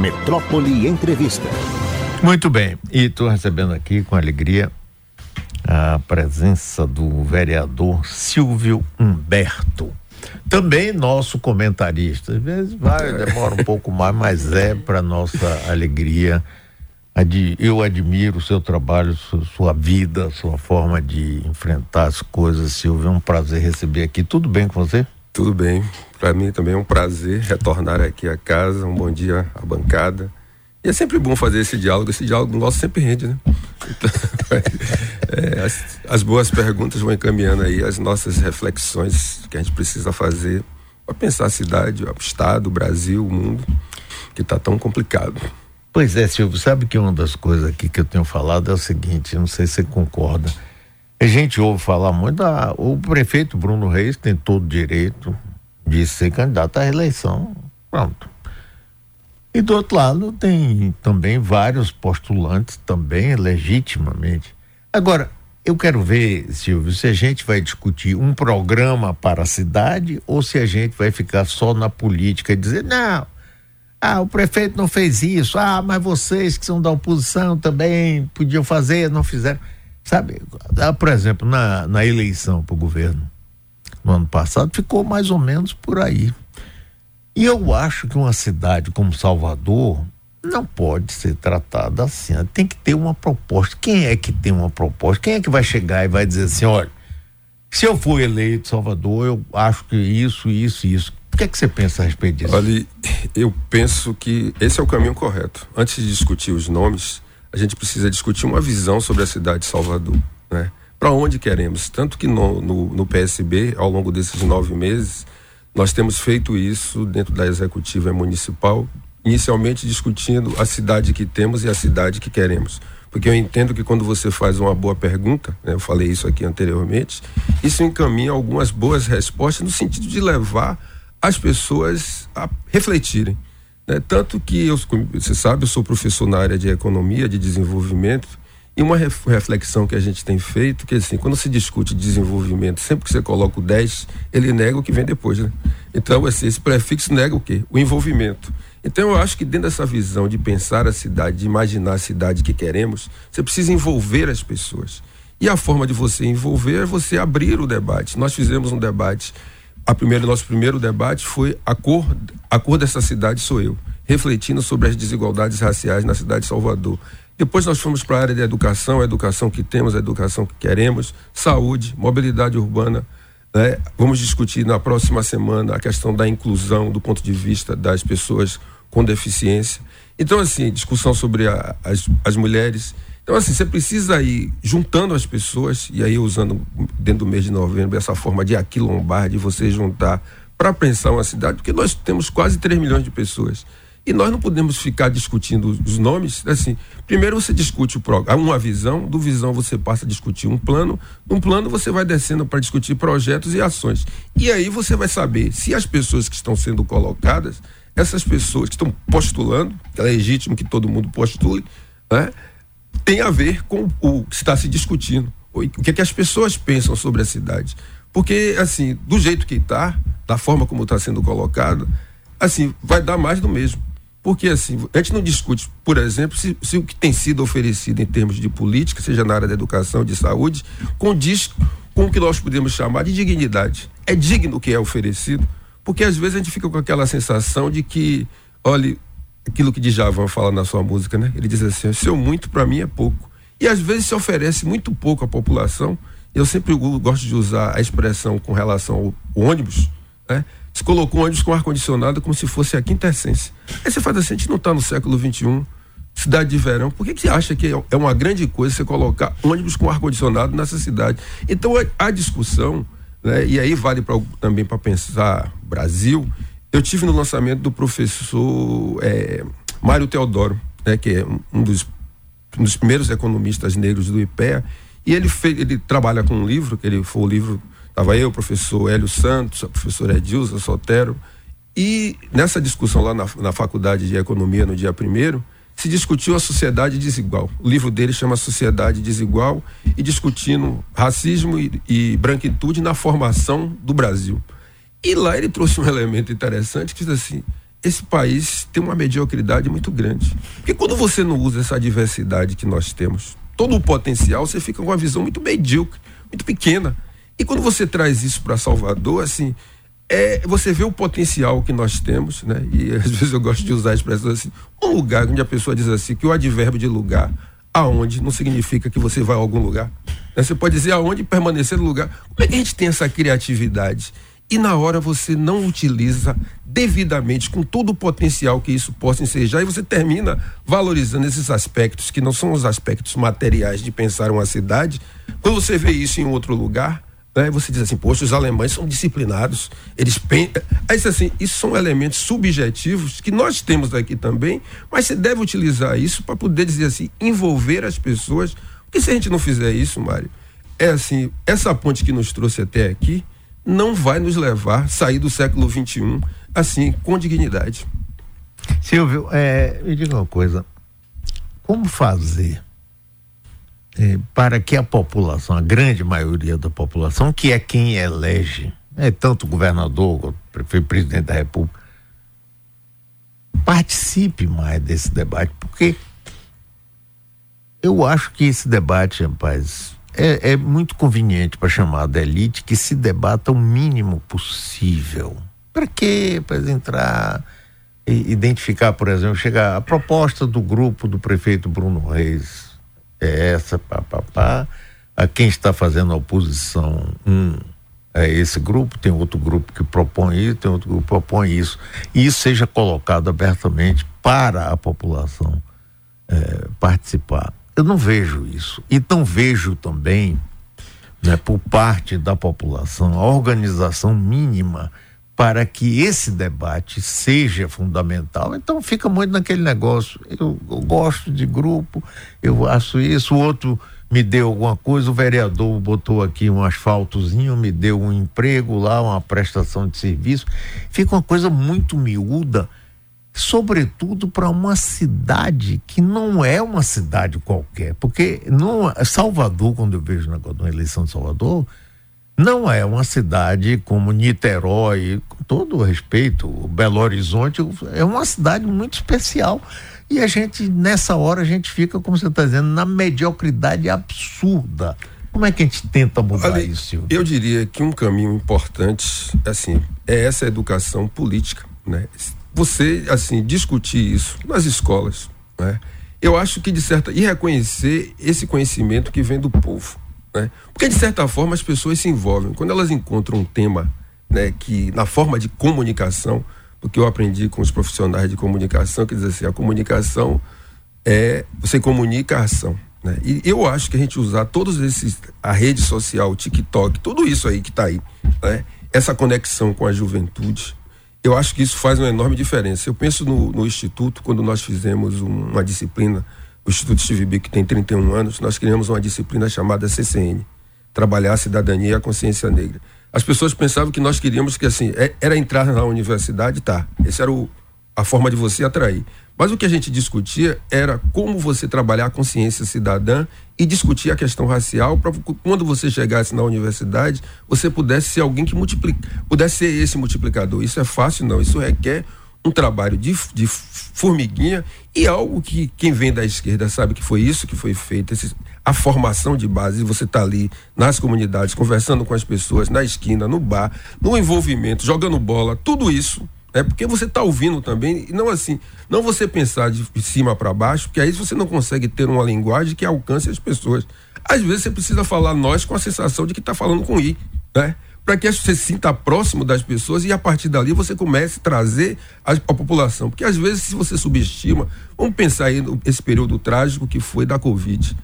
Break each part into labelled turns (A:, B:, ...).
A: Metrópole Entrevista.
B: Muito bem, e estou recebendo aqui com alegria a presença do vereador Silvio Humberto. Também nosso comentarista. Às vezes vai, demora um pouco mais, mas é para nossa alegria. Eu admiro o seu trabalho, sua vida, sua forma de enfrentar as coisas, Silvio. É um prazer receber aqui. Tudo bem com você?
C: Tudo bem. Para mim também é um prazer retornar aqui à casa. Um bom dia à bancada. E é sempre bom fazer esse diálogo. Esse diálogo nosso sempre rende, né? Então, é, as, as, boas perguntas vão encaminhando aí as nossas reflexões que a gente precisa fazer para pensar a cidade, o estado, o Brasil, o mundo, que está tão complicado.
B: Pois é, Silvio, sabe que uma das coisas aqui que eu tenho falado é o seguinte, não sei se você concorda. A gente ouve falar muito, o prefeito Bruno Reis tem todo o direito de ser candidato à reeleição. Pronto. E do outro lado tem também vários postulantes também legitimamente. Agora, eu quero ver, Silvio, se a gente vai discutir um programa para a cidade ou se a gente vai ficar só na política e dizer, não, ah, o prefeito não fez isso, ah, mas vocês que são da oposição também podiam fazer, não fizeram. Sabe, por exemplo, na, na eleição para o governo no ano passado, ficou mais ou menos por aí. E eu acho que uma cidade como Salvador não pode ser tratada assim. Tem que ter uma proposta. Quem é que tem uma proposta? Quem é que vai chegar e vai dizer assim: olha, se eu for eleito Salvador, eu acho que isso, isso, isso. O que é que você pensa a respeito disso?
C: Olha, eu penso que esse é o caminho correto. Antes de discutir os nomes, a gente precisa discutir uma visão sobre a cidade de Salvador, né? Para onde queremos? Tanto que no, no, no PSB, ao longo desses nove meses, nós temos feito isso dentro da executiva municipal, inicialmente discutindo a cidade que temos e a cidade que queremos. Porque eu entendo que quando você faz uma boa pergunta, né, eu falei isso aqui anteriormente, isso encaminha algumas boas respostas no sentido de levar as pessoas a refletirem. Né? Tanto que, eu, você sabe, eu sou professor na área de economia, de desenvolvimento, e uma reflexão que a gente tem feito, que assim, quando se discute desenvolvimento, sempre que você coloca o 10, ele nega o que vem depois, né? Então, assim, esse prefixo nega o quê? O envolvimento. Então, eu acho que dentro dessa visão de pensar a cidade, de imaginar a cidade que queremos, você precisa envolver as pessoas. E a forma de você envolver é você abrir o debate. Nós fizemos um debate, a primeiro, nosso primeiro debate foi a cor, a cor dessa cidade sou eu, refletindo sobre as desigualdades raciais na cidade de Salvador. Depois nós fomos para a área de educação, a educação que temos, a educação que queremos, saúde, mobilidade urbana. Né? Vamos discutir na próxima semana a questão da inclusão do ponto de vista das pessoas com deficiência. Então, assim, discussão sobre a, as, as mulheres. Então, assim, você precisa ir juntando as pessoas, e aí usando dentro do mês de novembro essa forma de aquilombar, de você juntar para pensar uma cidade, porque nós temos quase 3 milhões de pessoas. E nós não podemos ficar discutindo os nomes, assim, primeiro você discute o programa, uma visão, do visão você passa a discutir um plano, um plano você vai descendo para discutir projetos e ações. E aí você vai saber se as pessoas que estão sendo colocadas, essas pessoas que estão postulando, é legítimo que todo mundo postule, né, tem a ver com o que está se discutindo. O que, é que as pessoas pensam sobre a cidade. Porque, assim, do jeito que está, da forma como está sendo colocado, assim, vai dar mais do mesmo. Porque assim, a gente não discute, por exemplo, se, se, o que tem sido oferecido em termos de política, seja na área da educação, de saúde, condiz com o que nós podemos chamar de dignidade. É digno o que é oferecido, porque às vezes a gente fica com aquela sensação de que, olha, aquilo que Djavan fala na sua música, né? Ele diz assim: seu muito para mim é pouco. E às vezes se oferece muito pouco à população. Eu sempre gosto de usar a expressão com relação ao ônibus, né? Se colocou ônibus com ar-condicionado como se fosse a quinta essência. Aí você faz assim, a gente não está no século XXI, cidade de verão. Por que, que você acha que é uma grande coisa você colocar ônibus com ar-condicionado nessa cidade? Então a discussão, né, e aí vale pra, também para pensar Brasil. Eu tive no lançamento do professor é, Mário Teodoro, né, que é um dos, um dos primeiros economistas negros do IPEA, e ele, fez, ele trabalha com um livro, que ele foi o livro Estava eu, o professor Hélio Santos, a professora Edilza Sotero. E nessa discussão lá na, na Faculdade de Economia, no dia primeiro, se discutiu a sociedade desigual. O livro dele chama Sociedade Desigual e discutindo racismo e, e branquitude na formação do Brasil. E lá ele trouxe um elemento interessante que diz assim: esse país tem uma mediocridade muito grande. Porque quando você não usa essa diversidade que nós temos, todo o potencial, você fica com uma visão muito medíocre, muito pequena. E quando você traz isso para Salvador, assim, é, você vê o potencial que nós temos, né? E às vezes eu gosto de usar a expressão assim, um lugar onde a pessoa diz assim, que o advérbio de lugar, aonde, não significa que você vai a algum lugar. Né? Você pode dizer aonde permanecer no lugar. Como é que a gente tem essa criatividade? e na hora você não utiliza devidamente com todo o potencial que isso possa ensejar e você termina valorizando esses aspectos que não são os aspectos materiais de pensar uma cidade. Quando você vê isso em outro lugar, né, você diz assim, poxa, os alemães são disciplinados, eles pensam. Aí assim, isso são elementos subjetivos que nós temos aqui também, mas você deve utilizar isso para poder dizer assim, envolver as pessoas. Porque se a gente não fizer isso, Mário, é assim, essa ponte que nos trouxe até aqui, não vai nos levar a sair do século XXI assim, com dignidade.
B: Silvio, é, me diga uma coisa. Como fazer é, para que a população, a grande maioria da população, que é quem elege, é tanto o governador, o presidente da República, participe mais desse debate, porque eu acho que esse debate, rapaz, é, é muito conveniente para chamar da elite que se debata o mínimo possível. Para quê? Para entrar e identificar, por exemplo, chegar a proposta do grupo do prefeito Bruno Reis é essa, pá, pá, pá. A quem está fazendo a oposição, um é esse grupo, tem outro grupo que propõe isso, tem outro grupo que propõe isso. E isso seja colocado abertamente para a população é, participar. Eu não vejo isso. E não vejo também, né, por parte da população, a organização mínima para que esse debate seja fundamental. Então fica muito naquele negócio. Eu, eu, gosto de grupo, eu faço isso, o outro me deu alguma coisa, o vereador botou aqui um asfaltozinho, me deu um emprego lá, uma prestação de serviço. Fica uma coisa muito miúda sobretudo para uma cidade que não é uma cidade qualquer, porque não, Salvador, quando eu vejo na, na eleição de Salvador, não é uma cidade como Niterói, com todo o respeito, Belo Horizonte, é uma cidade muito especial. E a gente, nessa hora, a gente fica, como você está dizendo, na mediocridade absurda. Como é que a gente tenta mudar Olha, isso? Silvio?
C: Eu diria que um caminho importante, assim, é essa educação política, né? você, assim, discutir isso nas escolas, né? Eu acho que de certa e reconhecer esse conhecimento que vem do povo, né? Porque de certa forma as pessoas se envolvem quando elas encontram um tema, né, que na forma de comunicação, porque eu aprendi com os profissionais de comunicação que diz assim, a comunicação é você comunica a ação, né? E eu acho que a gente usar todos esses a rede social, o TikTok, tudo isso aí que está aí, né? Essa conexão com a juventude, eu acho que isso faz uma enorme diferença. Eu penso no, no Instituto, quando nós fizemos uma disciplina, Instituto Steve que tem 31 anos, nós criamos uma disciplina chamada CCN Trabalhar a Cidadania e a Consciência Negra. As pessoas pensavam que nós queríamos que, assim, é, era entrar na universidade, tá. Essa era o, a forma de você atrair. Mas o que a gente discutia era como você trabalhar a consciência cidadã e discutir a questão racial para quando você chegasse na universidade, você pudesse ser alguém que multiplica, pudesse ser esse multiplicador. Isso é fácil, não. Isso requer um trabalho de, de formiguinha e algo que quem vem da esquerda sabe que foi isso que foi feito. Esse, a formação de base, você está ali nas comunidades, conversando com as pessoas, na esquina, no bar, no envolvimento, jogando bola, tudo isso é porque você está ouvindo também, e não assim, não você pensar de cima para baixo, porque aí você não consegue ter uma linguagem que alcance as pessoas. Às vezes você precisa falar nós com a sensação de que está falando com I, né? Para que você se sinta próximo das pessoas e a partir dali você comece a trazer a, a população. Porque às vezes, se você subestima, vamos pensar aí nesse período trágico que foi da Covid.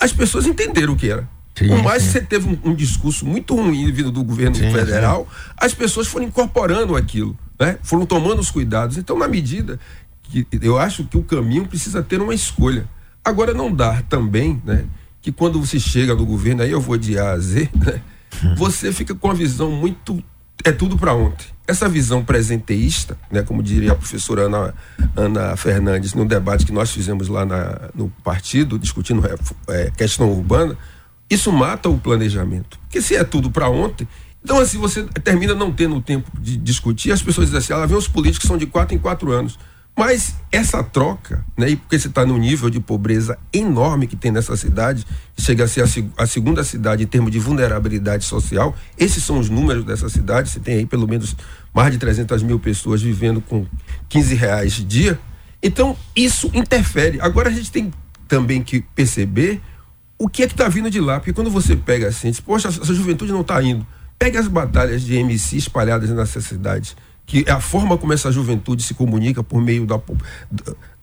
C: As pessoas entenderam o que era. Sim, Por mais sim. que você teve um, um, discurso muito ruim vindo do governo sim, federal, as pessoas foram incorporando aquilo né? foram tomando os cuidados. Então, na medida que eu acho que o caminho precisa ter uma escolha. Agora, não dá também, né? Que quando você chega no governo, aí eu vou de A a Z, né? Você fica com uma visão muito. É tudo para ontem. Essa visão presenteísta, né, como diria a professora Ana, Ana Fernandes no debate que nós fizemos lá na, no partido, discutindo é, questão urbana, isso mata o planejamento. Porque se é tudo para ontem, Então, assim, você termina não tendo tempo de discutir, as pessoas dizem assim, ela vê os políticos são de quatro em quatro anos. Mas essa troca, né, e porque você está no nível de pobreza enorme que tem nessa cidade, chega a ser a, a, segunda cidade em termos de vulnerabilidade social, esses são os números dessa cidade, você tem aí pelo menos mais de 300 mil pessoas vivendo com 15 reais dia. Então, isso interfere. Agora a gente tem também que perceber o que é que está vindo de lá, porque quando você pega assim, diz, poxa, essa juventude não está indo. Pega as batalhas de MC espalhadas nessa cidade que é a forma como essa juventude se comunica por meio da,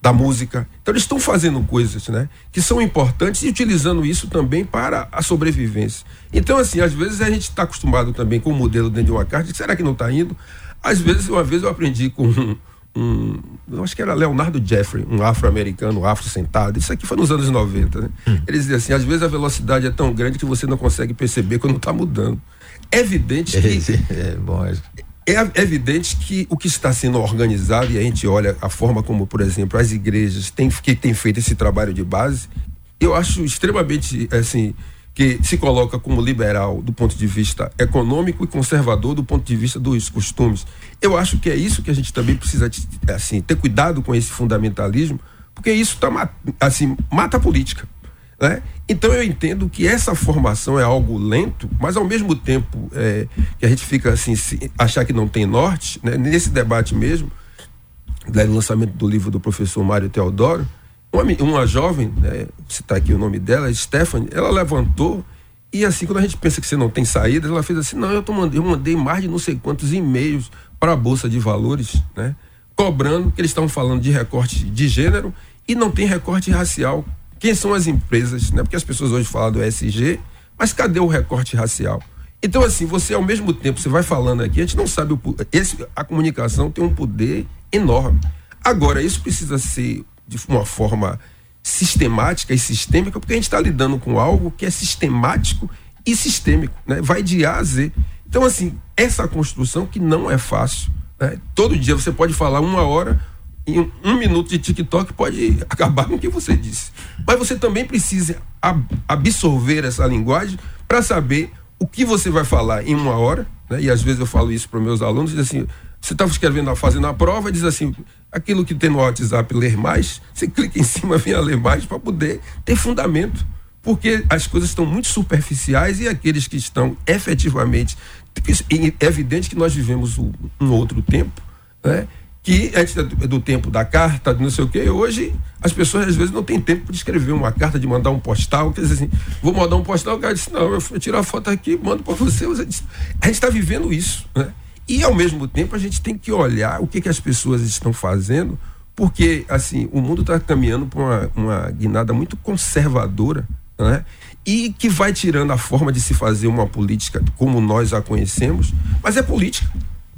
C: da música. Então eles estão fazendo coisas, né, que são importantes e utilizando isso também para a sobrevivência. Então assim, às vezes a gente está acostumado também com o modelo dentro de uma carta, será que não está indo? Às vezes, uma vez eu aprendi com um, um, eu acho que era Leonardo Jeffrey, um afro-americano, um afro-sentado. Isso aqui foi nos anos 90, né? Hum. Ele dizia assim: às vezes a velocidade é tão grande que você não consegue perceber quando está mudando. É evidente que. É, bom, é é evidente que o que está sendo organizado, e a gente olha a forma como, por exemplo, as igrejas têm, que têm feito esse trabalho de base, eu acho extremamente, assim, que se coloca como liberal do ponto de vista econômico e conservador do ponto de vista dos costumes. Eu acho que é isso que a gente também precisa, assim, ter cuidado com esse fundamentalismo, porque isso tá, assim, mata a política. Né? Então eu entendo que essa formação é algo lento, mas ao mesmo tempo é, que a gente fica assim, achar que não tem norte, né? nesse debate mesmo, do lançamento do livro do professor Mário Teodoro, uma, uma jovem, né, citar aqui o nome dela, Stephanie, ela levantou e assim, quando a gente pensa que você não tem saída, ela fez assim, não, eu, tô mandei, eu mandei mais de não sei quantos e-mails para a Bolsa de Valores, né? Cobrando que eles estavam falando de recorte de gênero e não tem recorte racial quem são as empresas, né? Porque as pessoas hoje falam do ESG, mas cadê o recorte racial? Então, assim, você ao mesmo tempo, você vai falando aqui, a gente não sabe, o, esse, a comunicação tem um poder enorme. Agora, isso precisa ser de uma forma sistemática e sistêmica, porque a gente está lidando com algo que é sistemático e sistêmico, né? Vai de A a Z. Então, assim, essa construção que não é fácil. Né? Todo dia você pode falar uma hora, em um minuto de TikTok pode acabar com o que você disse. Mas você também precisa ab absorver essa linguagem para saber o que você vai falar em uma hora. Né? E às vezes eu falo isso para meus alunos, diz assim, você estava escrevendo, fazendo a prova, diz assim, aquilo que tem no WhatsApp, ler mais, você clica em cima, vem a ler mais para poder ter fundamento. Porque as coisas estão muito superficiais e aqueles que estão efetivamente. É evidente que nós vivemos um, um outro tempo, né? Que antes do tempo da carta, não sei o quê, hoje as pessoas às vezes não têm tempo de escrever uma carta, de mandar um postal, quer dizer assim, vou mandar um postal, o cara disse, não, eu tiro a foto aqui, mando para você. A gente está vivendo isso, né? E ao mesmo tempo a gente tem que olhar o que, que as pessoas estão fazendo, porque assim, o mundo está caminhando para uma, uma guinada muito conservadora, né? E que vai tirando a forma de se fazer uma política como nós a conhecemos, mas é política.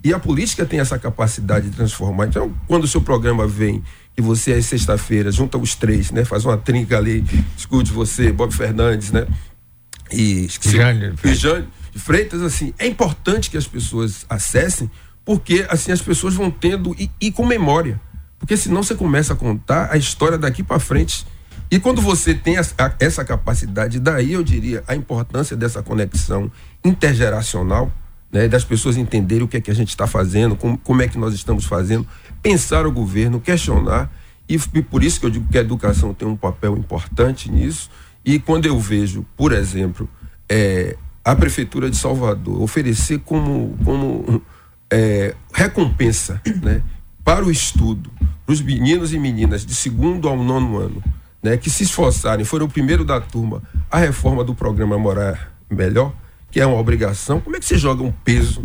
C: E a política tem essa capacidade de transformar. Então, quando o seu programa vem que você, às sexta-feira, junta os três, né? Faz uma trinca ali, escute você, Bob Fernandes, né? E, Jane, e Jane Freitas, assim, é importante que as pessoas acessem, porque assim as pessoas vão tendo e, e com memória. Porque senão você começa a contar a história daqui para frente. E quando você tem essa capacidade, daí eu diria a importância dessa conexão intergeracional né, das pessoas entenderem o que é que a gente está fazendo, como, como é que nós estamos fazendo, pensar o governo, questionar. E, e por isso que eu digo que a educação tem um papel importante nisso. E quando eu vejo, por exemplo, é, a Prefeitura de Salvador oferecer como, como é, recompensa né, para o estudo, para os meninos e meninas de segundo ao nono ano, né, que se esforçarem, foram o primeiro da turma, a reforma do programa Morar Melhor, que é uma obrigação, como é que você joga um peso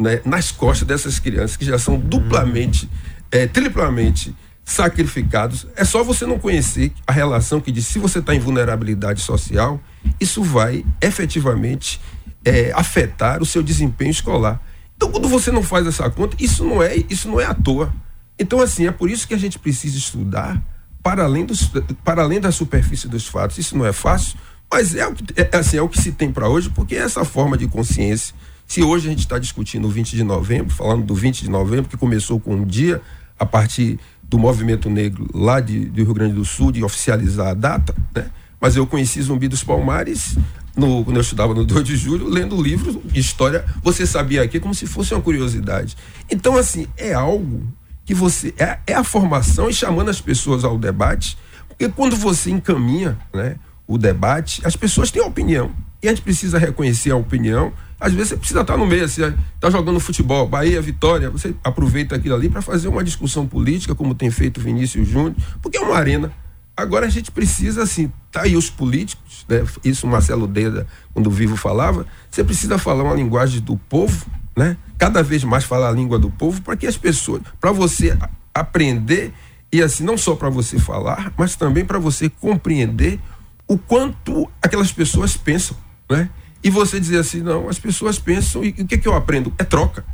C: né, nas costas dessas crianças que já são duplamente, é, triplamente sacrificados? É só você não conhecer a relação que diz se você está em vulnerabilidade social, isso vai efetivamente é, afetar o seu desempenho escolar. Então, quando você não faz essa conta, isso não é, isso não é à toa. Então, assim, é por isso que a gente precisa estudar para além, dos, para além da superfície dos fatos. Isso não é fácil, mas é o que, é, assim, é o que se tem para hoje, porque essa forma de consciência, se hoje a gente está discutindo o 20 de novembro, falando do 20 de novembro, que começou com um dia, a partir do movimento negro lá de, do Rio Grande do Sul, de oficializar a data, né? mas eu conheci Zumbi dos Palmares no, quando eu estudava no 2 de julho, lendo livros de história, você sabia aqui como se fosse uma curiosidade. Então, assim, é algo que você. É, é a formação e chamando as pessoas ao debate, porque quando você encaminha né, o debate, as pessoas têm opinião. E a gente precisa reconhecer a opinião. Às vezes você precisa estar no meio, você está jogando futebol, Bahia, Vitória, você aproveita aquilo ali para fazer uma discussão política, como tem feito Vinícius Júnior, porque é uma arena. Agora a gente precisa, assim, tá aí os políticos, né? Isso o Marcelo Deda, quando vivo, falava, você precisa falar uma linguagem do povo, né? Cada vez mais falar a língua do povo para que as pessoas, para você aprender e assim não só para você falar, mas também para você compreender o quanto aquelas pessoas pensam, né? E você dizer assim, não, as pessoas pensam e o que que eu aprendo? É troca.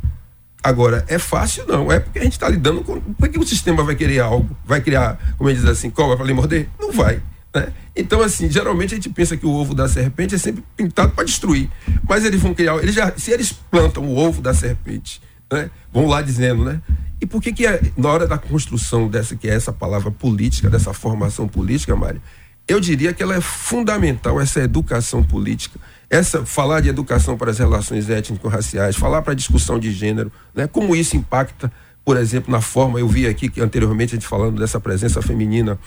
C: Agora, é fácil não, é porque a gente está lidando com. Por que o sistema vai querer algo? Vai criar, como ele diz assim, cobra para lhe morder? Não vai. Né? Então, assim, geralmente a gente pensa que o ovo da serpente é sempre pintado para destruir. Mas eles vão criar. Eles já, se eles plantam o ovo da serpente, né? vão lá dizendo, né? E por que, que é, na hora da construção dessa, que é essa palavra política, dessa formação política, Mário, eu diria que ela é fundamental, essa educação política essa falar de educação para as relações étnico-raciais, falar para a discussão de gênero, né? Como isso impacta, por exemplo, na forma, eu vi aqui que anteriormente a gente falando dessa presença feminina,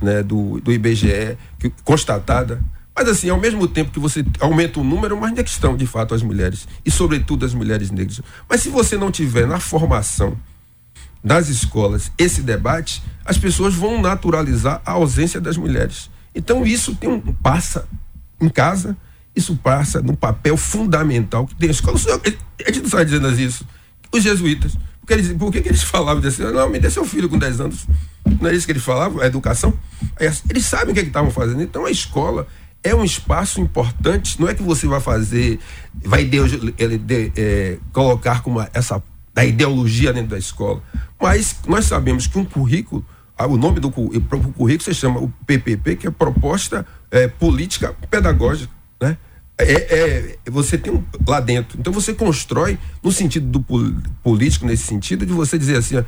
C: né, do, do IBGE, que, constatada, mas assim, ao mesmo tempo que você aumenta o número, mas não é questão, de fato, as mulheres, e sobretudo as mulheres negras. Mas se você não tiver na formação das escolas esse debate, as pessoas vão naturalizar a ausência das mulheres. Então isso tem um passa em casa, isso passa no papel fundamental que tem a escola. A gente não está dizendo isso. Os jesuítas. Porque eles, por que, que eles falavam assim? Não, me dê seu filho com 10 anos. Não é isso que eles falavam? A educação? Eles sabem o que é estavam fazendo. Então a escola é um espaço importante. Não é que você vai fazer, vai Deus, ele, de, é, colocar como essa da ideologia dentro da escola. Mas nós sabemos que um currículo, o nome do currículo se chama o PPP, que é Proposta é, Política Pedagógica. Né? É, é, você tem um, lá dentro. Então você constrói no sentido do político, nesse sentido, de você dizer assim: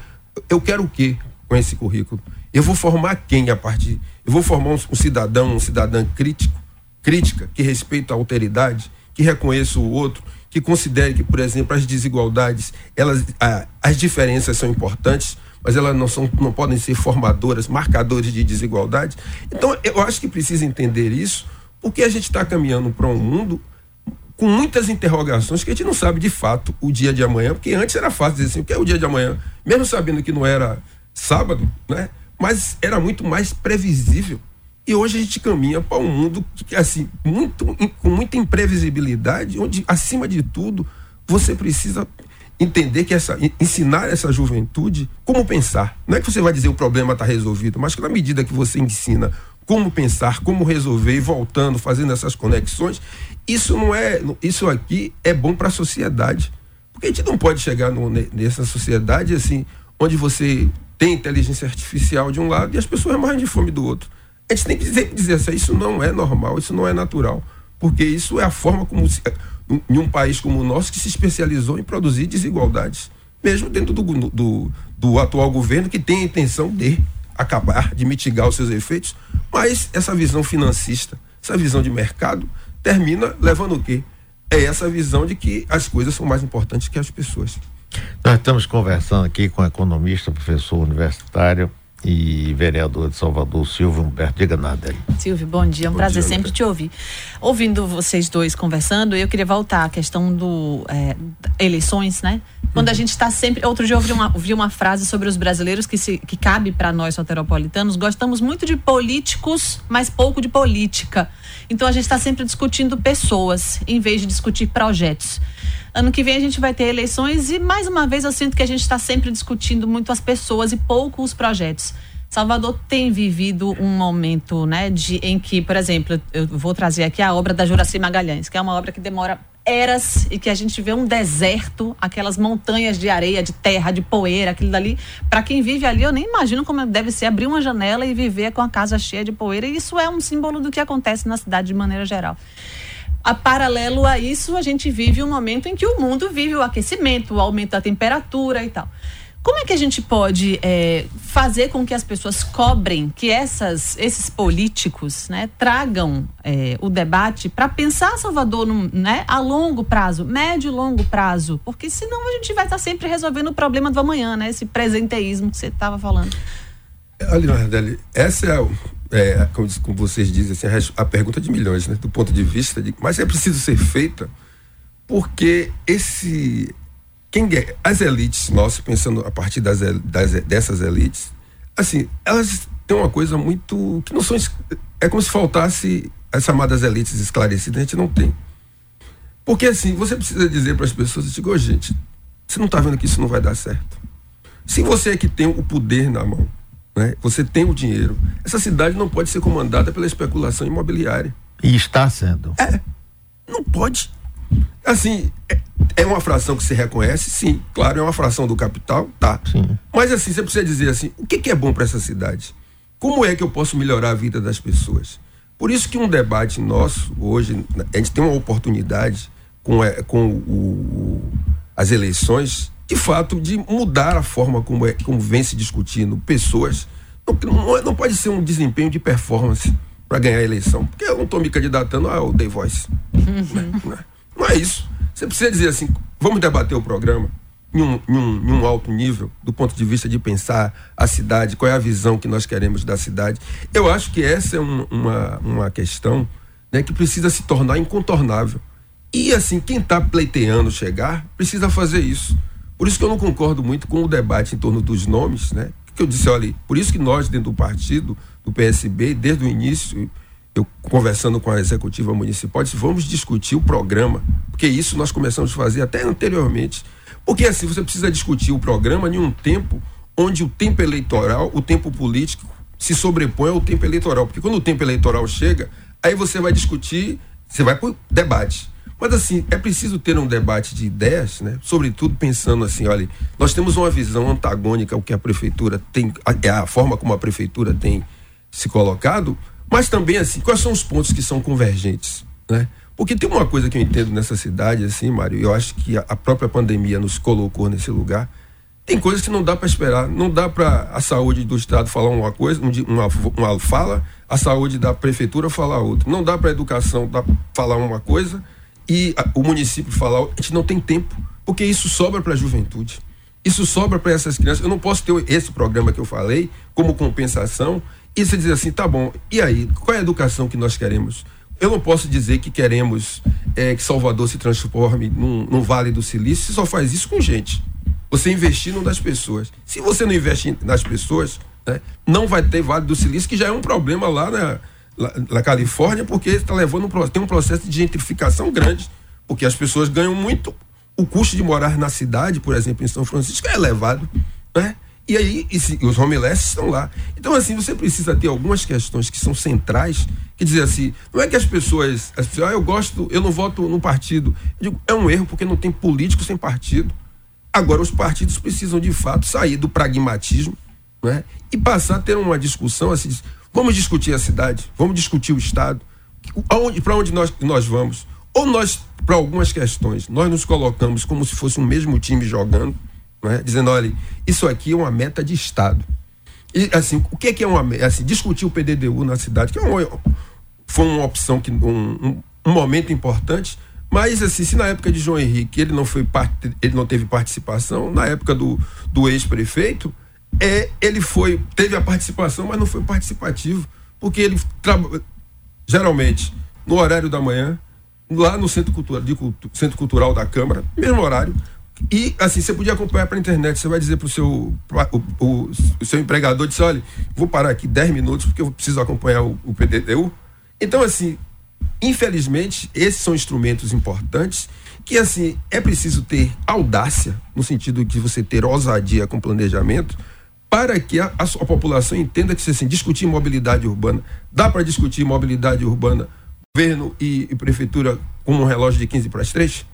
C: eu quero o quê com esse currículo? Eu vou formar quem a partir? Eu vou formar um, um cidadão, um cidadã crítico, crítica, que respeita a alteridade, que reconheça o outro, que considere que, por exemplo, as desigualdades, elas, a, as diferenças são importantes, mas elas não, são, não podem ser formadoras, marcadores de desigualdade. Então, eu acho que precisa entender isso porque a gente está caminhando para um mundo com muitas interrogações que a gente não sabe de fato o dia de amanhã, porque antes era fácil dizer assim, o que é o dia de amanhã? Mesmo sabendo que não era sábado, né? Mas era muito mais previsível. E hoje a gente caminha para um mundo que, assim, muito, com muita imprevisibilidade, onde, acima de tudo, você precisa entender que essa ensinar essa juventude como pensar. Não é que você vai dizer o problema está resolvido, mas que na medida que você ensina como pensar, como resolver e voltando, fazendo essas conexões. Isso não é, isso aqui é bom para a sociedade. Porque a gente não pode chegar no, nessa sociedade assim, onde você tem inteligência artificial de um lado e as pessoas morrem de fome do outro. A gente tem que dizer assim, isso não é normal, isso não é natural. Porque isso é a forma como, se, em um país como o nosso, que se especializou em produzir desigualdades. Mesmo dentro do, do, do atual governo, que tem a intenção de acabar, de mitigar os seus efeitos, mas essa visão financista, essa visão de mercado, termina levando o quê? É essa visão de que as coisas são mais importantes que as pessoas.
B: Nós estamos conversando aqui com o economista, professor universitário e vereador de Salvador, Silvio Humberto. Diga nada aí.
D: Silvio, bom dia. É um bom prazer dia, sempre te ouvir. Ouvindo vocês dois conversando, eu queria voltar à questão do é, eleições, né? Quando a gente está sempre. Outro dia eu ouvi uma, ouvi uma frase sobre os brasileiros que, se, que cabe para nós soteropolitanos. Gostamos muito de políticos, mas pouco de política. Então a gente está sempre discutindo pessoas, em vez de discutir projetos. Ano que vem a gente vai ter eleições e mais uma vez eu sinto que a gente está sempre discutindo muito as pessoas e pouco os projetos. Salvador tem vivido um momento, né, de, em que, por exemplo, eu vou trazer aqui a obra da Juraci Magalhães, que é uma obra que demora eras e que a gente vê um deserto, aquelas montanhas de areia, de terra, de poeira, aquilo dali. Para quem vive ali, eu nem imagino como deve ser abrir uma janela e viver com a casa cheia de poeira. E isso é um símbolo do que acontece na cidade de maneira geral. A paralelo a isso, a gente vive um momento em que o mundo vive o aquecimento, o aumento da temperatura e tal. Como é que a gente pode é, fazer com que as pessoas cobrem que essas, esses políticos né, tragam é, o debate para pensar Salvador no, né, a longo prazo, médio e longo prazo? Porque senão a gente vai estar sempre resolvendo o problema do amanhã, né? Esse presenteísmo que você estava falando.
C: Ali, Nardelli, essa é, é como, como, vocês dizem, assim, a, a, pergunta de milhões, né, do ponto de vista de. Mas é preciso ser feita porque esse quem é, as elites nossas, pensando a partir das, das, dessas elites, assim, elas têm uma coisa muito. que não são. É como se faltasse as chamadas elites esclarecidas, a gente não tem. Porque assim, você precisa dizer para as pessoas, digo, oh, gente, você não está vendo que isso não vai dar certo. Se você é que tem o poder na mão, né, você tem o dinheiro, essa cidade não pode ser comandada pela especulação imobiliária.
B: E está sendo.
C: É. Não pode. Assim, é, é uma fração que se reconhece, sim. Claro, é uma fração do capital, tá. Sim. Mas assim, você precisa dizer assim, o que, que é bom para essa cidade? Como é que eu posso melhorar a vida das pessoas? Por isso que um debate nosso, hoje, a gente tem uma oportunidade com, é, com o, as eleições, de fato, de mudar a forma como, é, como vem se discutindo pessoas. Não, não, pode ser um desempenho de performance para ganhar a eleição. Porque eu não estou me candidatando ao The Voice. Uhum. Não, é, não é isso. Você precisa dizer assim: vamos debater o programa em um, em, um, em um, alto nível, do ponto de vista de pensar a cidade, qual é a visão que nós queremos da cidade. Eu acho que essa é um, uma, uma questão né, que precisa se tornar incontornável. E assim, quem está pleiteando chegar precisa fazer isso. Por isso que eu não concordo muito com o debate em torno dos nomes, né? Que eu disse, olha, por isso que nós, dentro do partido, do PSB, desde o início, eu conversando com a executiva municipal, disse, vamos discutir o programa, porque isso nós começamos a fazer até anteriormente. Porque assim, você precisa discutir o programa em um tempo onde o tempo eleitoral, o tempo político, se sobrepõe ao tempo eleitoral. Porque quando o tempo eleitoral chega, aí você vai discutir, você vai para o debate. Mas assim, é preciso ter um debate de ideias, né? Sobretudo pensando assim, olha, nós temos uma visão antagônica ao que a prefeitura tem, é a forma como a prefeitura tem se colocado, mas também, assim, quais são os pontos que são convergentes, né? Porque tem uma coisa que eu entendo nessa cidade, assim, Mário, eu acho que a própria pandemia nos colocou nesse lugar. Tem coisas que não dá para esperar. Não dá para a saúde do Estado falar uma coisa, uma, uma fala, a saúde da prefeitura falar outra. Não dá para a educação falar uma coisa e a, o município falar. A gente não tem tempo, porque isso sobra para a juventude. Isso sobra para essas crianças. Eu não posso ter esse programa que eu falei como compensação e você dizer assim, tá bom, e aí, qual é a educação que nós queremos? Eu não posso dizer que queremos é, que Salvador se transforme num, num, Vale do Silício, você só faz isso com gente. Você investir no das pessoas. Se você não investe nas pessoas, né, não vai ter Vale do Silício, que já é um problema lá na, na Califórnia, porque está levando um, tem um processo de gentrificação grande, porque as pessoas ganham muito. O custo de morar na cidade, por exemplo, em São Francisco, é elevado. Né? E aí, e se, os homeless estão lá. Então, assim, você precisa ter algumas questões que são centrais, que dizer assim, não é que as pessoas, as pessoas, ah, eu gosto, eu não voto no partido. Eu digo, é um erro, porque não tem político sem partido. Agora, os partidos precisam, de fato, sair do pragmatismo né? e passar a ter uma discussão assim, vamos discutir a cidade, vamos discutir o Estado, para onde nós, nós vamos. Ou nós, para algumas questões, nós nos colocamos como se fosse o mesmo time jogando, né? dizendo, olha, isso aqui é uma meta de Estado. E assim, o que é, que é uma assim, discutir o PDDU na cidade, que é uma, foi uma opção que um, um, momento importante, mas assim, se na época de João Henrique ele não foi ele não teve participação, na época do, do ex-prefeito, é, ele foi teve a participação, mas não foi participativo, porque ele geralmente no horário da manhã, lá no centro cultural, de, centro cultural da Câmara, mesmo horário, e assim, você podia acompanhar pela internet, você vai dizer para o seu, o, o seu empregador, disse, olha, vou parar aqui 10 minutos porque eu preciso acompanhar o, o PDDU. Então, assim, infelizmente, esses são instrumentos importantes que, assim, é preciso ter audácia, no sentido de você ter ousadia com planejamento, para que a, a, a população entenda que, assim, discutir mobilidade urbana, dá para discutir mobilidade urbana, governo e, e prefeitura com um relógio de 15 para as 3?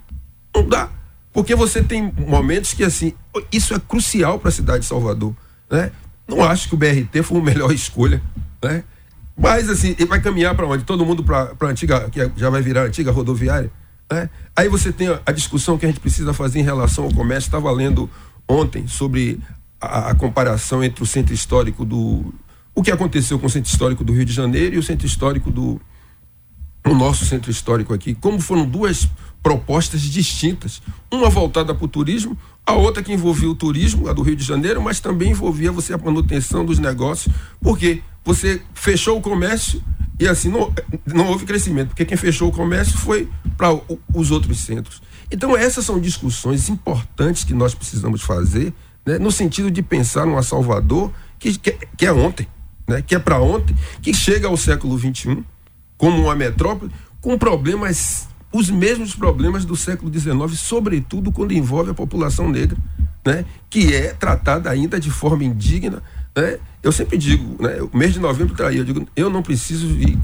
C: Não dá porque você tem momentos que, assim, isso é crucial para a cidade de Salvador. Né? Não acho que o BRT foi a melhor escolha. Né? Mas, assim, ele vai caminhar para onde? Todo mundo para a antiga, que já vai virar antiga rodoviária. Né? Aí você tem a, a, discussão que a gente precisa fazer em relação ao comércio. Estava lendo ontem sobre a, a, comparação entre o centro histórico do. O que aconteceu com o centro histórico do Rio de Janeiro e o centro histórico do. O nosso centro histórico aqui. Como foram duas propostas distintas. Uma voltada para o turismo, a outra que envolvia o turismo, a do Rio de Janeiro, mas também envolvia você a manutenção dos negócios, porque você fechou o comércio e assim não, não houve crescimento, porque quem fechou o comércio foi para os outros centros. Então, essas são discussões importantes que nós precisamos fazer, né, no sentido de pensar numa Salvador que, que, que é ontem, né, que é para ontem, que chega ao século XXI como uma metrópole com problemas, os mesmos problemas do século XIX, sobretudo quando envolve a população negra, né, que é tratada ainda de forma indigna. Né? Eu sempre digo, né, o mês de novembro traía, eu digo, eu não preciso de,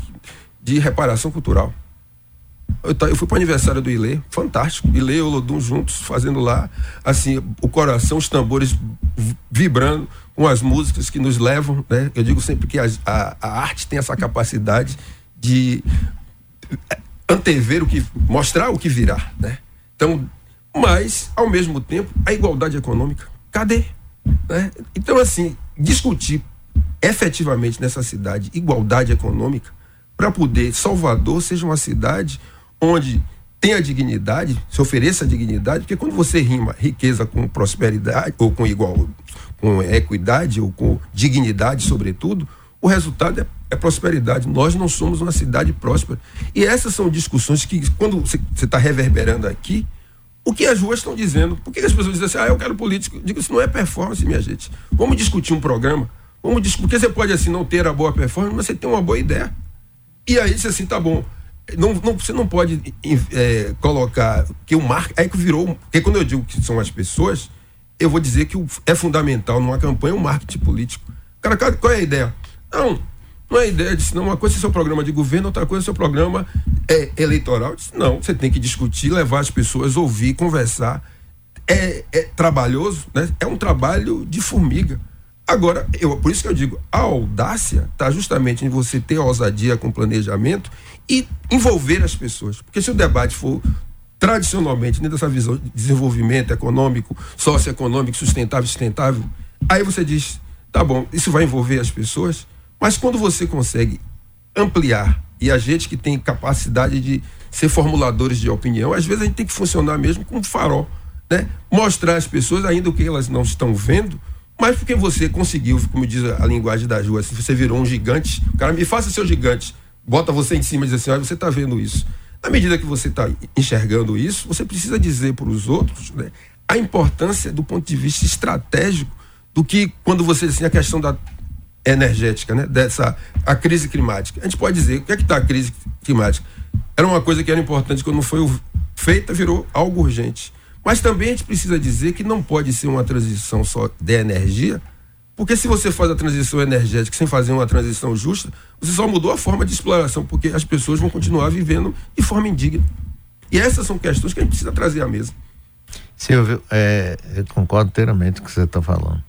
C: de reparação cultural. Eu, eu fui para o aniversário do Ilê, fantástico. Ilê e Olodum juntos, fazendo lá, assim, o coração, os tambores vibrando com as músicas que nos levam, né? Eu digo sempre que a, a, a arte tem essa capacidade de antever o que, mostrar o que virá, né? Então, mas, ao mesmo tempo, a igualdade econômica, cadê? Né? Então, assim, discutir efetivamente nessa cidade igualdade econômica para poder Salvador seja uma cidade onde tenha dignidade, se ofereça dignidade, porque quando você rima riqueza com prosperidade, ou com igual, com equidade, ou com dignidade, sobretudo, o resultado é, é prosperidade. Nós não somos uma cidade próspera. E essas são discussões que, quando você está reverberando aqui, o que as ruas estão dizendo? Por que as pessoas dizem assim, ah, eu quero político? Eu digo, isso não é performance, minha gente. Vamos discutir um programa. Vamos discutir, porque você pode assim não ter a boa performance, mas você tem uma boa ideia. E aí você assim, tá bom não, não, você não pode é, colocar que o marketing. É que virou. Porque quando eu digo que são as pessoas, eu vou dizer que o, é fundamental numa campanha o marketing político. Cara, qual é a ideia? Não, não é ideia disso, não. Uma coisa é seu programa de governo, outra coisa é seu programa é, eleitoral. Disse, não, você tem que discutir, levar as pessoas, ouvir, conversar. É, é trabalhoso, né? É um trabalho de formiga. Agora, eu, por isso que eu digo, a audácia está justamente em você ter ousadia com planejamento e envolver as pessoas. Porque se o debate for tradicionalmente dentro dessa visão de desenvolvimento econômico, socioeconômico, sustentável, sustentável, aí você diz, tá bom, isso vai envolver as pessoas, mas quando você consegue ampliar e a gente que tem capacidade de ser formuladores de opinião, às vezes a gente tem que funcionar mesmo como farol, né? Mostrar às pessoas ainda o que elas não estão vendo, mas porque você conseguiu, como diz a linguagem da rua, você virou um gigante, o cara me faça seu gigante, bota você em cima e diz assim, olha, você está vendo isso. Na medida que você está enxergando isso, você precisa dizer para os outros né, a importância do ponto de vista estratégico do que quando você assim a questão da energética, né, dessa a crise climática. A gente pode dizer o que é que está a crise climática? Era uma coisa que era importante quando foi feita, virou algo urgente. Mas também a gente precisa dizer que não pode ser uma transição só de energia, porque se você faz a transição energética sem fazer uma transição justa, você só mudou a forma de exploração, porque as pessoas vão continuar vivendo de forma indigna. E essas são questões que a gente precisa trazer à mesa.
B: Silvio, é, eu concordo inteiramente com o que você está falando.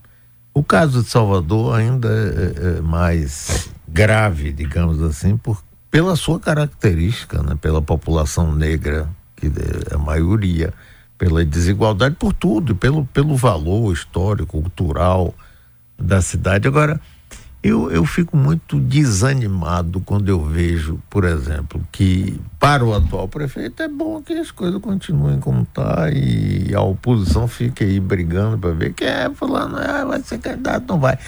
B: O caso de Salvador ainda é, é mais grave, digamos assim, por, pela sua característica, né, pela população negra, que é a maioria pela desigualdade, por tudo, pelo, pelo valor histórico, cultural da cidade. Agora, eu, eu fico muito desanimado quando eu vejo, por exemplo, que para o atual prefeito é bom que as coisas continuem como está e a oposição fique aí brigando para ver quem é falando, ah, vai ser candidato, não vai.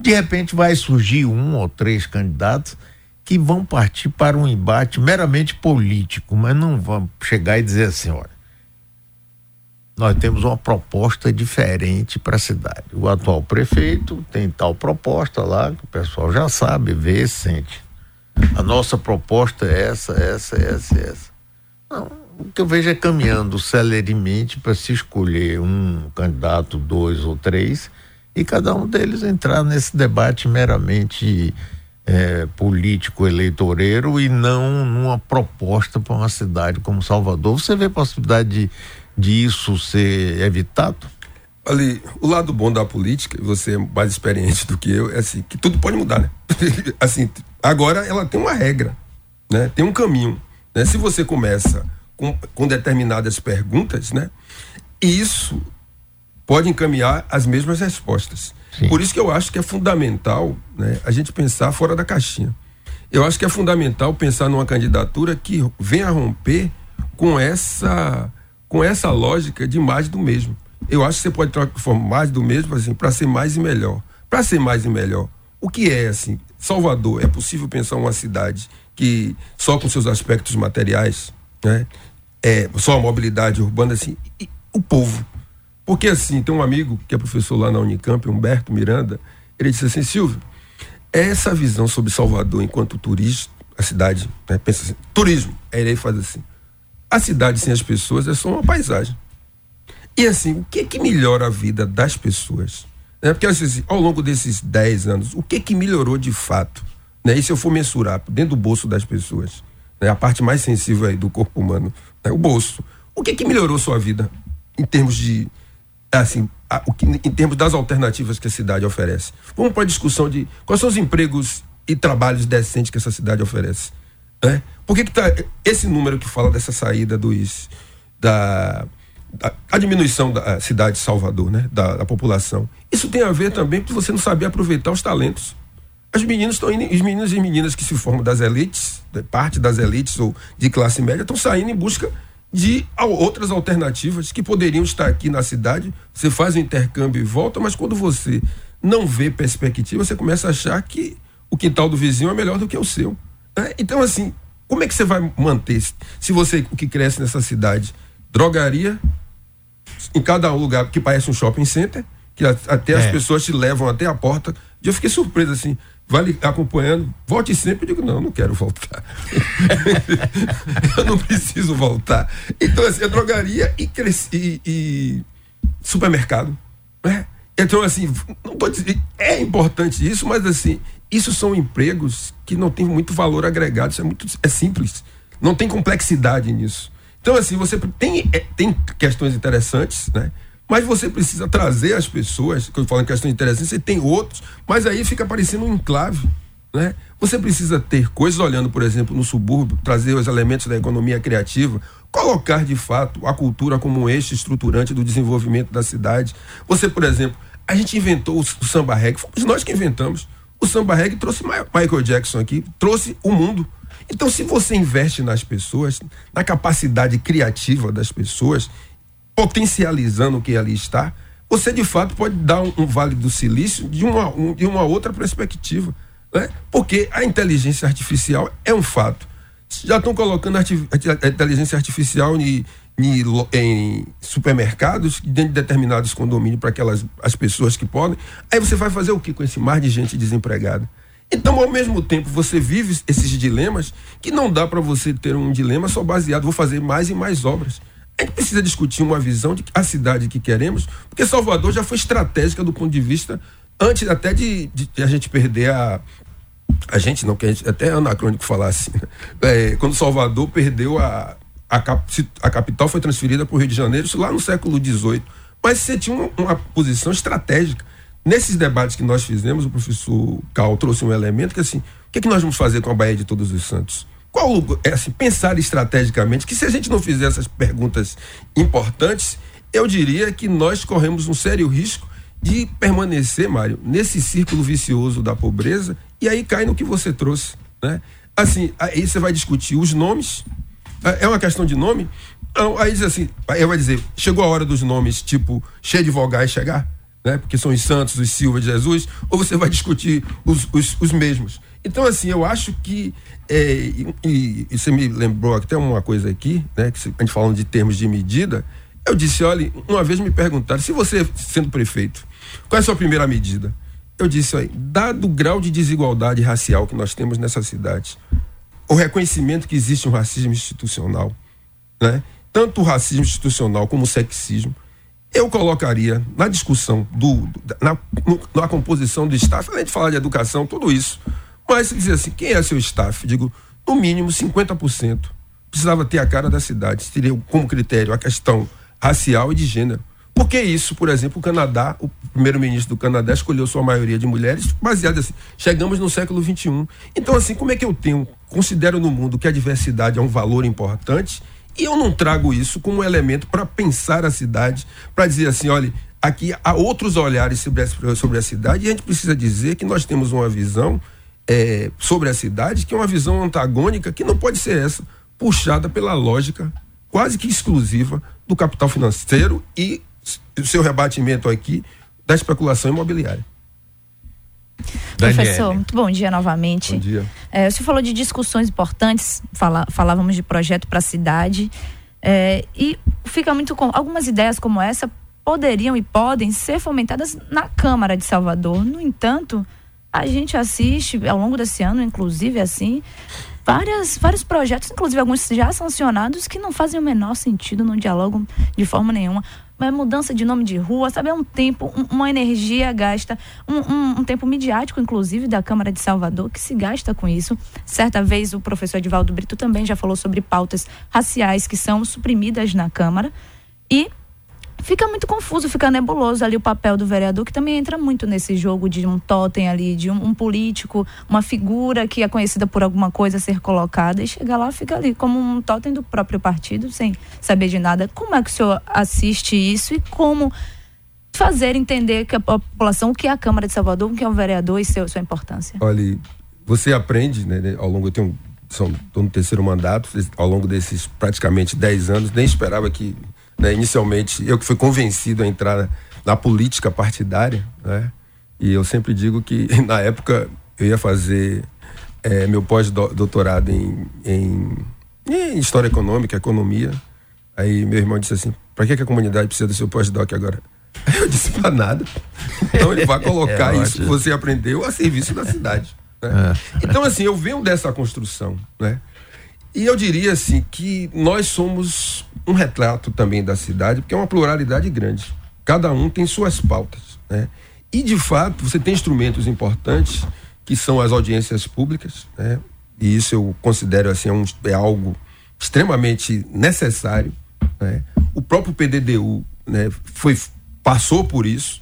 B: De repente vai surgir um ou três candidatos que vão partir para um embate meramente político, mas não vão chegar e dizer assim, olha, nós temos uma proposta diferente para a cidade. O atual prefeito tem tal proposta lá, que o pessoal já sabe, vê, sente. A nossa proposta é essa, essa, essa, essa. Não, o que eu vejo é caminhando celeremente para se escolher um candidato, dois ou três, e cada um deles entrar nesse debate meramente é, político eleitoreiro e não numa proposta para uma cidade como Salvador. Você vê a possibilidade de disso ser evitado?
C: Ali, o lado bom da política, você é mais experiente do que eu, é assim, que tudo pode mudar, né? assim, agora ela tem uma regra, né? Tem um caminho, né? Se você começa com, com determinadas perguntas, né? Isso pode encaminhar as mesmas respostas. Sim. Por isso que eu acho que é fundamental né, a gente pensar fora da caixinha. Eu acho que é fundamental pensar numa candidatura que venha romper com essa com essa lógica de mais do mesmo. Eu acho que você pode transformar mais do mesmo assim para ser mais e melhor. Para ser mais e melhor. O que é assim? Salvador, é possível pensar uma cidade que só com seus aspectos materiais, né? É, só a mobilidade urbana assim, e, o povo. Porque assim, tem um amigo que é professor lá na Unicamp, Humberto Miranda, ele disse assim, Silvio, essa visão sobre Salvador enquanto turismo, a cidade, né, pensa assim, turismo, aí ele faz assim, a cidade sem as pessoas é só uma paisagem. E assim, o que que melhora a vida das pessoas? É porque assim, ao longo desses 10 anos, o que que melhorou de fato? Né? E se eu for mensurar dentro do bolso das pessoas, né? a parte mais sensível aí do corpo humano, né? o bolso. O que que melhorou sua vida em termos de assim, a, o que, em termos das alternativas que a cidade oferece? Vamos para a discussão de quais são os empregos e trabalhos decentes que essa cidade oferece. Né? Por que, que tá esse número que fala dessa saída dos da a, a, diminuição da cidade de Salvador, né, da, da, população. Isso tem a ver também com você não saber aproveitar os talentos. Os meninos estão os meninos e meninas que se formam das elites, parte das elites ou de classe média, estão saindo em busca de outras alternativas que poderiam estar aqui na cidade. Você faz o intercâmbio e volta, mas quando você não vê perspectiva, você começa a achar que o quintal do vizinho é melhor do que o seu. Né? Então, assim, como é que você vai manter se você o que cresce nessa cidade? Drogaria, em cada lugar que parece um shopping center, que até é. as pessoas te levam até a porta. E eu fiquei surpreso assim, vai acompanhando, volte sempre. Eu digo, não, não quero voltar. eu não preciso voltar. Então, assim, a drogaria e, cresci, e, e supermercado. Né? Então, assim, não pode dizer, é importante isso, mas assim, isso são empregos que não tem muito valor agregado, isso é muito é simples. Não tem complexidade nisso. Então, assim, você tem, é, tem questões interessantes, né? Mas você precisa trazer as pessoas, que eu falo em questões interessantes, você tem outros, mas aí fica parecendo um enclave. Né? Você precisa ter coisas, olhando, por exemplo, no subúrbio, trazer os elementos da economia criativa, colocar de fato a cultura como um eixo estruturante do desenvolvimento da cidade. Você, por exemplo, a gente inventou o, o samba reggae, fomos nós que inventamos. O samba reggae trouxe Michael Jackson aqui, trouxe o mundo. Então, se você investe nas pessoas, na capacidade criativa das pessoas, potencializando o que ali está, você de fato pode dar um, um vale do silício de uma, um, de uma outra perspectiva. Né? Porque a inteligência artificial é um fato. Já estão colocando a inteligência artificial em, em, em, supermercados, dentro de determinados condomínios, para aquelas as pessoas que podem. Aí você vai fazer o que com esse mar de gente desempregada? Então, ao mesmo tempo, você vive esses dilemas que não dá para você ter um dilema só baseado, vou fazer mais e mais obras. A gente precisa discutir uma visão de a cidade que queremos, porque Salvador já foi estratégica do ponto de vista, antes até de, de a gente perder a. A gente não, que a gente, até é anacrônico falar assim. Né? É, quando Salvador perdeu a, a, cap, a capital, foi transferida para o Rio de Janeiro, isso lá no século XVIII. Mas você tinha uma, uma posição estratégica Nesses debates que nós fizemos, o professor Cal trouxe um elemento que assim, o que, é que nós vamos fazer com a Bahia de Todos os Santos? Qual é assim, pensar estrategicamente que se a gente não fizer essas perguntas importantes, eu diria que nós corremos um sério risco de permanecer, Mário, nesse círculo vicioso da pobreza e aí cai no que você trouxe, né? Assim, aí você vai discutir os nomes, é, é uma questão de nome, não, aí diz assim, aí vai dizer, chegou a hora dos nomes tipo cheio de vogais chegar? né? Porque são os Santos, os Silva de Jesus, ou você vai discutir os, os, os mesmos. Então, assim, eu acho que. É, e, e, você me lembrou até uma coisa aqui, né? Que a gente falando de termos de medida. Eu disse: olha, uma vez me perguntaram, se você, sendo prefeito, qual é a sua primeira medida? Eu disse: olha, dado o grau de desigualdade racial que nós temos nessa cidade, o reconhecimento que existe um racismo institucional, né? Tanto o racismo institucional como o sexismo, eu colocaria na discussão do, na, na composição do staff, além de falar de educação, tudo isso. Mas dizer assim, quem é seu staff? Digo, no mínimo 50%. Precisava ter a cara da cidade, teria como critério a questão racial e de gênero. Por que isso, por exemplo, o Canadá, o primeiro-ministro do Canadá escolheu sua maioria de mulheres, baseado assim, chegamos no século XXI. Então, assim, como é que eu tenho, considero no mundo que a diversidade é um valor importante E eu não trago isso como elemento para pensar a cidade, para dizer assim, olha, aqui há outros olhares sobre a, sobre a cidade e a gente precisa dizer que nós temos uma visão é, sobre a cidade que é uma visão antagônica que não pode ser essa, puxada pela lógica quase que exclusiva do capital financeiro e o seu rebatimento aqui da especulação imobiliária.
E: Professor, muito bom dia novamente.
C: Bom dia.
E: É, você falou de discussões importantes, fala, falávamos de projeto para a cidade. É, e fica muito com. Algumas ideias como essa poderiam e podem ser fomentadas na Câmara de Salvador. No entanto, a gente assiste ao longo desse ano, inclusive assim, várias, vários projetos, inclusive alguns já sancionados, que não fazem o menor sentido, não dialogam de forma nenhuma uma mudança de nome de rua, sabe? É um tempo, um, uma energia gasta, um, um, um, tempo midiático, inclusive, da Câmara de Salvador, que se gasta com isso. Certa vez o professor Edivaldo Brito também já falou sobre pautas raciais que são suprimidas na Câmara. E fica muito confuso, fica nebuloso ali o papel do vereador, que também entra muito nesse jogo de um totem ali, de um, um, político, uma figura que é conhecida por alguma coisa ser colocada e chega lá fica ali como um totem do próprio partido, sem saber de nada. Como é que o senhor assiste isso e como fazer entender que a população, o que é a Câmara de Salvador, o que é um vereador e seu, sua importância?
C: Olha, você aprende, né, ao longo, eu tenho, são, estou no terceiro mandato, ao longo desses praticamente 10 anos, nem esperava que né? Inicialmente, eu que fui convencido a entrar na política partidária, né? E eu sempre digo que, na época, eu ia fazer é, meu pós-doutorado em, em, em, História Econômica, Economia. Aí meu irmão disse assim, para que, que a comunidade precisa do seu pós-doc agora? Aí eu disse, para nada. Então ele vai colocar é, isso que você aprendeu a serviço da cidade. Né? É. Então, assim, eu venho dessa construção, né? E eu diria assim que nós somos um retrato também da cidade, porque é uma pluralidade grande. Cada um tem suas pautas, né? E de fato, você tem instrumentos importantes que são as audiências públicas, né? E isso eu considero assim é, um, é algo extremamente necessário, né? O próprio PDDU, né, foi passou por isso.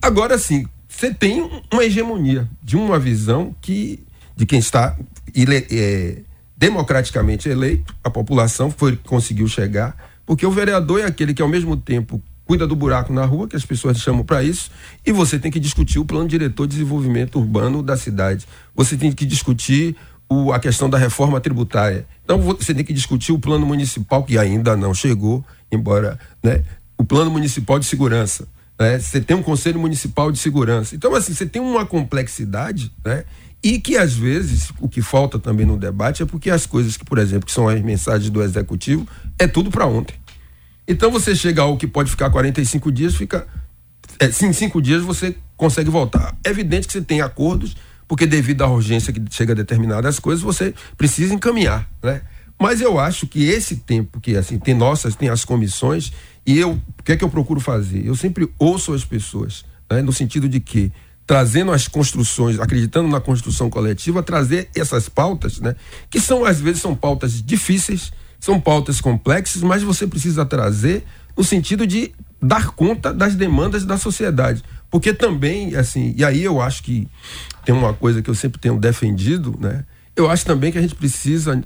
C: Agora sim, você tem uma hegemonia de uma visão que de quem está ele, é, democraticamente eleito, a população foi conseguiu chegar, porque o vereador é aquele que ao mesmo tempo cuida do buraco na rua, que as pessoas chamam para isso, e você tem que discutir o plano diretor de desenvolvimento urbano da cidade. Você tem que discutir o, a questão da reforma tributária. Então você tem que discutir o plano municipal, que ainda não chegou, embora, né, o plano municipal de segurança. Né, você tem um conselho municipal de segurança. Então, assim, você tem uma complexidade, né? E que às vezes o que falta também no debate é porque as coisas que, por exemplo, que são as mensagens do executivo, é tudo para ontem. Então você chega ao que pode ficar 45 dias, fica. É, em cinco dias você consegue voltar. É evidente que você tem acordos, porque devido à urgência que chega a determinadas coisas, você precisa encaminhar, né? Mas eu acho que esse tempo que assim tem nossas, tem as comissões, e eu, o que é que eu procuro fazer? Eu sempre ouço as pessoas, né? no sentido de que trazendo as construções, acreditando na construção coletiva, trazer essas pautas, né? Que são, às vezes, são pautas difíceis, são pautas complexas, mas você precisa trazer no sentido de dar conta das demandas da sociedade. Porque também, assim, e aí eu acho que tem uma coisa que eu sempre tenho defendido, né? Eu acho também que a gente precisa,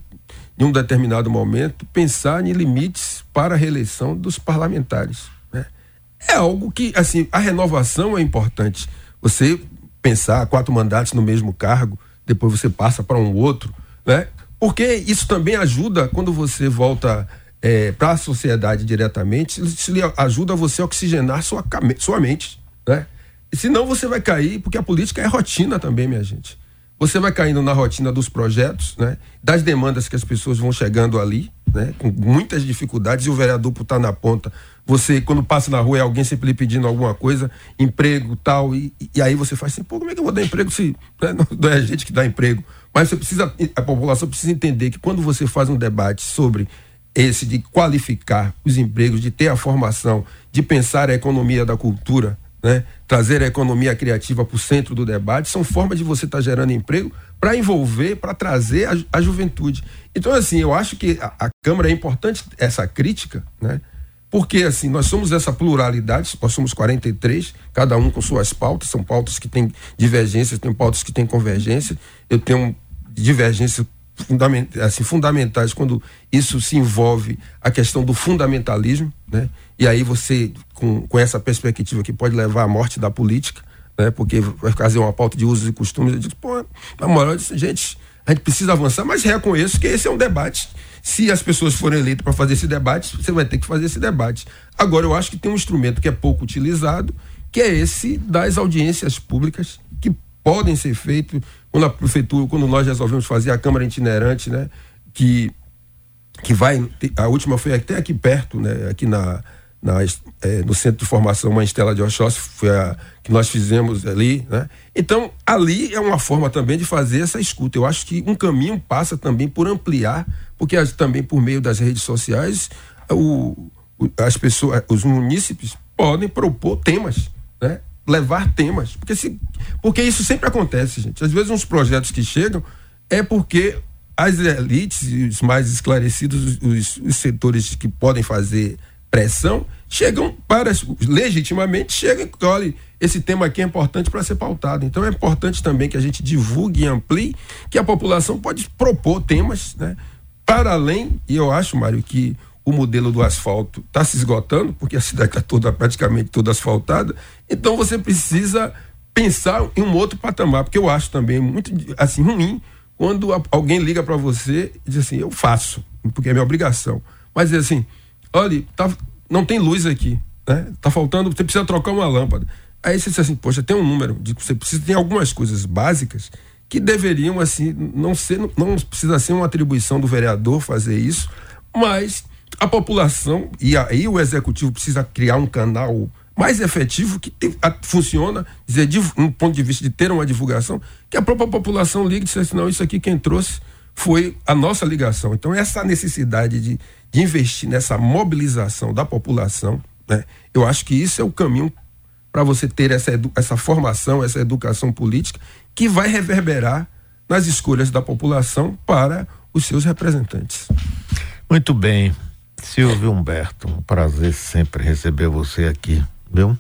C: em um determinado momento, pensar em limites para a reeleição dos parlamentares. Né? É algo que, assim, a renovação é importante você pensar quatro mandatos no mesmo cargo, depois você passa para um outro, né? Porque isso também ajuda quando você volta é, para a sociedade diretamente, isso ajuda você a oxigenar sua, sua mente, né? E senão você vai cair, porque a política é rotina também, minha gente. Você vai caindo na rotina dos projetos, né? Das demandas que as pessoas vão chegando ali, né? Com muitas dificuldades e o vereador por estar na ponta você, quando passa na rua, é alguém sempre lhe pedindo alguma coisa, emprego tal, e, e aí você faz assim, pô, como é que eu vou dar emprego se né? não é a gente que dá emprego? Mas você precisa, a população precisa entender que quando você faz um debate sobre esse de qualificar os empregos, de ter a formação, de pensar a economia da cultura, né? trazer a economia criativa para o centro do debate, são formas de você estar tá gerando emprego para envolver, para trazer a, a, juventude. Então, assim, eu acho que a, a Câmara é importante essa crítica, né? Porque, assim, nós somos essa pluralidade, nós somos 43, cada um com suas pautas, são pautas que têm divergências, tem pautas que têm convergência. Eu tenho divergência assim, fundamentais quando isso se envolve a questão do fundamentalismo, né? E aí você, com, com essa perspectiva que pode levar à morte da política, né? Porque vai fazer uma pauta de usos e costumes, eu digo, pô, na moral, gente, a gente precisa avançar, mas reconheço que esse é um debate. Se as pessoas forem eleitas para fazer esse debate, você vai ter que fazer esse debate. Agora, eu acho que tem um instrumento que é pouco utilizado, que é esse das audiências públicas, que podem ser feitos quando a prefeitura, quando nós resolvemos fazer a Câmara Itinerante, né? Que, que vai. A última foi até aqui perto, né? Aqui na, na, é, no Centro de Formação Mãe Estela de Oxóssi, foi a que nós fizemos ali, né? Então, ali é uma forma também de fazer essa escuta. Eu acho que um caminho passa também por ampliar, porque também por meio das redes sociais, o, o, as pessoas, os munícipes podem propor temas, né? Levar temas, porque se, porque isso sempre acontece, gente. Às vezes uns projetos que chegam é porque as elites os mais esclarecidos, os, os setores que podem fazer pressão, chegam para, legitimamente, chegam e olha, esse tema aqui é importante para ser pautado. Então é importante também que a gente divulgue e amplie, que a população pode propor temas, né? Para além, e eu acho, Mário, que o modelo do asfalto está se esgotando, porque a cidade está toda, praticamente toda asfaltada, então você precisa pensar em um outro patamar, porque eu acho também muito assim ruim quando alguém liga para você e diz assim, eu faço, porque é minha obrigação. Mas é assim, olha, tá, não tem luz aqui, né? Tá faltando, você precisa trocar uma lâmpada. Aí você diz assim, poxa, tem um número de você precisa tem algumas coisas básicas que deveriam assim não ser não precisa ser uma atribuição do vereador fazer isso, mas a população e aí o executivo precisa criar um canal mais efetivo que te, a, funciona, dizer, de, um ponto de vista de ter uma divulgação, que a própria população ligue e diz assim, não, isso aqui quem trouxe foi a nossa ligação. Então, essa necessidade de, de investir nessa mobilização da população, né, eu acho que isso é o caminho para você ter essa, essa formação, essa educação política, que vai reverberar nas escolhas da população para os seus representantes.
B: Muito bem. Silvio Humberto, um prazer sempre receber você aqui, viu?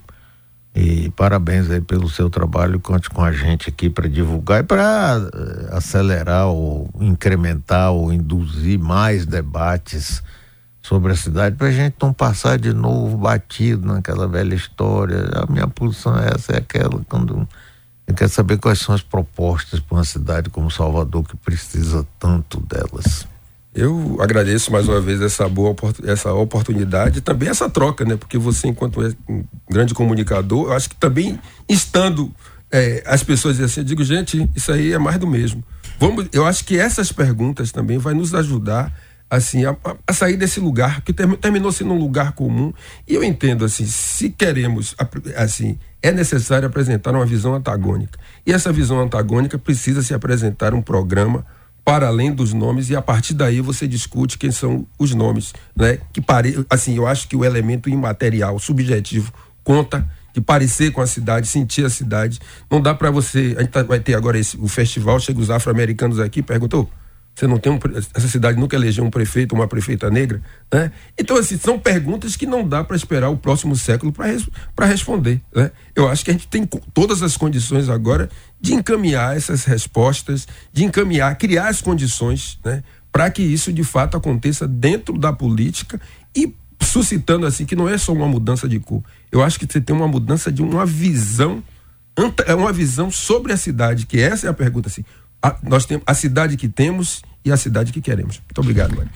B: E parabéns aí pelo seu trabalho. Conte com a gente aqui para divulgar e para uh, acelerar ou incrementar ou induzir mais debates sobre a cidade para a gente não passar de novo batido naquela velha história. A minha posição é essa, é aquela quando eu quero saber quais são as propostas para uma cidade como Salvador que precisa tanto delas.
C: Eu agradeço mais uma vez essa boa essa oportunidade e também essa troca, né? Porque você, enquanto é um grande comunicador, eu acho que também estando é, as pessoas assim, eu digo, gente, isso aí é mais do mesmo. Vamos, eu acho que essas perguntas também vai nos ajudar assim a, a sair desse lugar que terminou sendo um lugar comum. E eu entendo assim, se queremos assim, é necessário apresentar uma visão antagônica. E essa visão antagônica precisa se apresentar um programa para além dos nomes e a partir daí você discute quem são os nomes, né? Que pare, assim, eu acho que o elemento imaterial, subjetivo, conta de parecer com a cidade, sentir a cidade. Não dá para você, a gente tá, vai ter agora esse, o festival, chega os afro-americanos aqui, perguntou, você não tem um, essa cidade nunca elegeu um prefeito, uma prefeita negra, né? Então assim são perguntas que não dá para esperar o próximo século para para responder, né? Eu acho que a gente tem todas as condições agora de encaminhar essas respostas, de encaminhar, criar as condições, né? Para que isso de fato aconteça dentro da política e suscitando assim que não é só uma mudança de cor. Eu acho que você tem uma mudança de uma visão é uma visão sobre a cidade, que essa é a pergunta assim a, nós temos a cidade que temos e a cidade que queremos. Muito obrigado, Mário.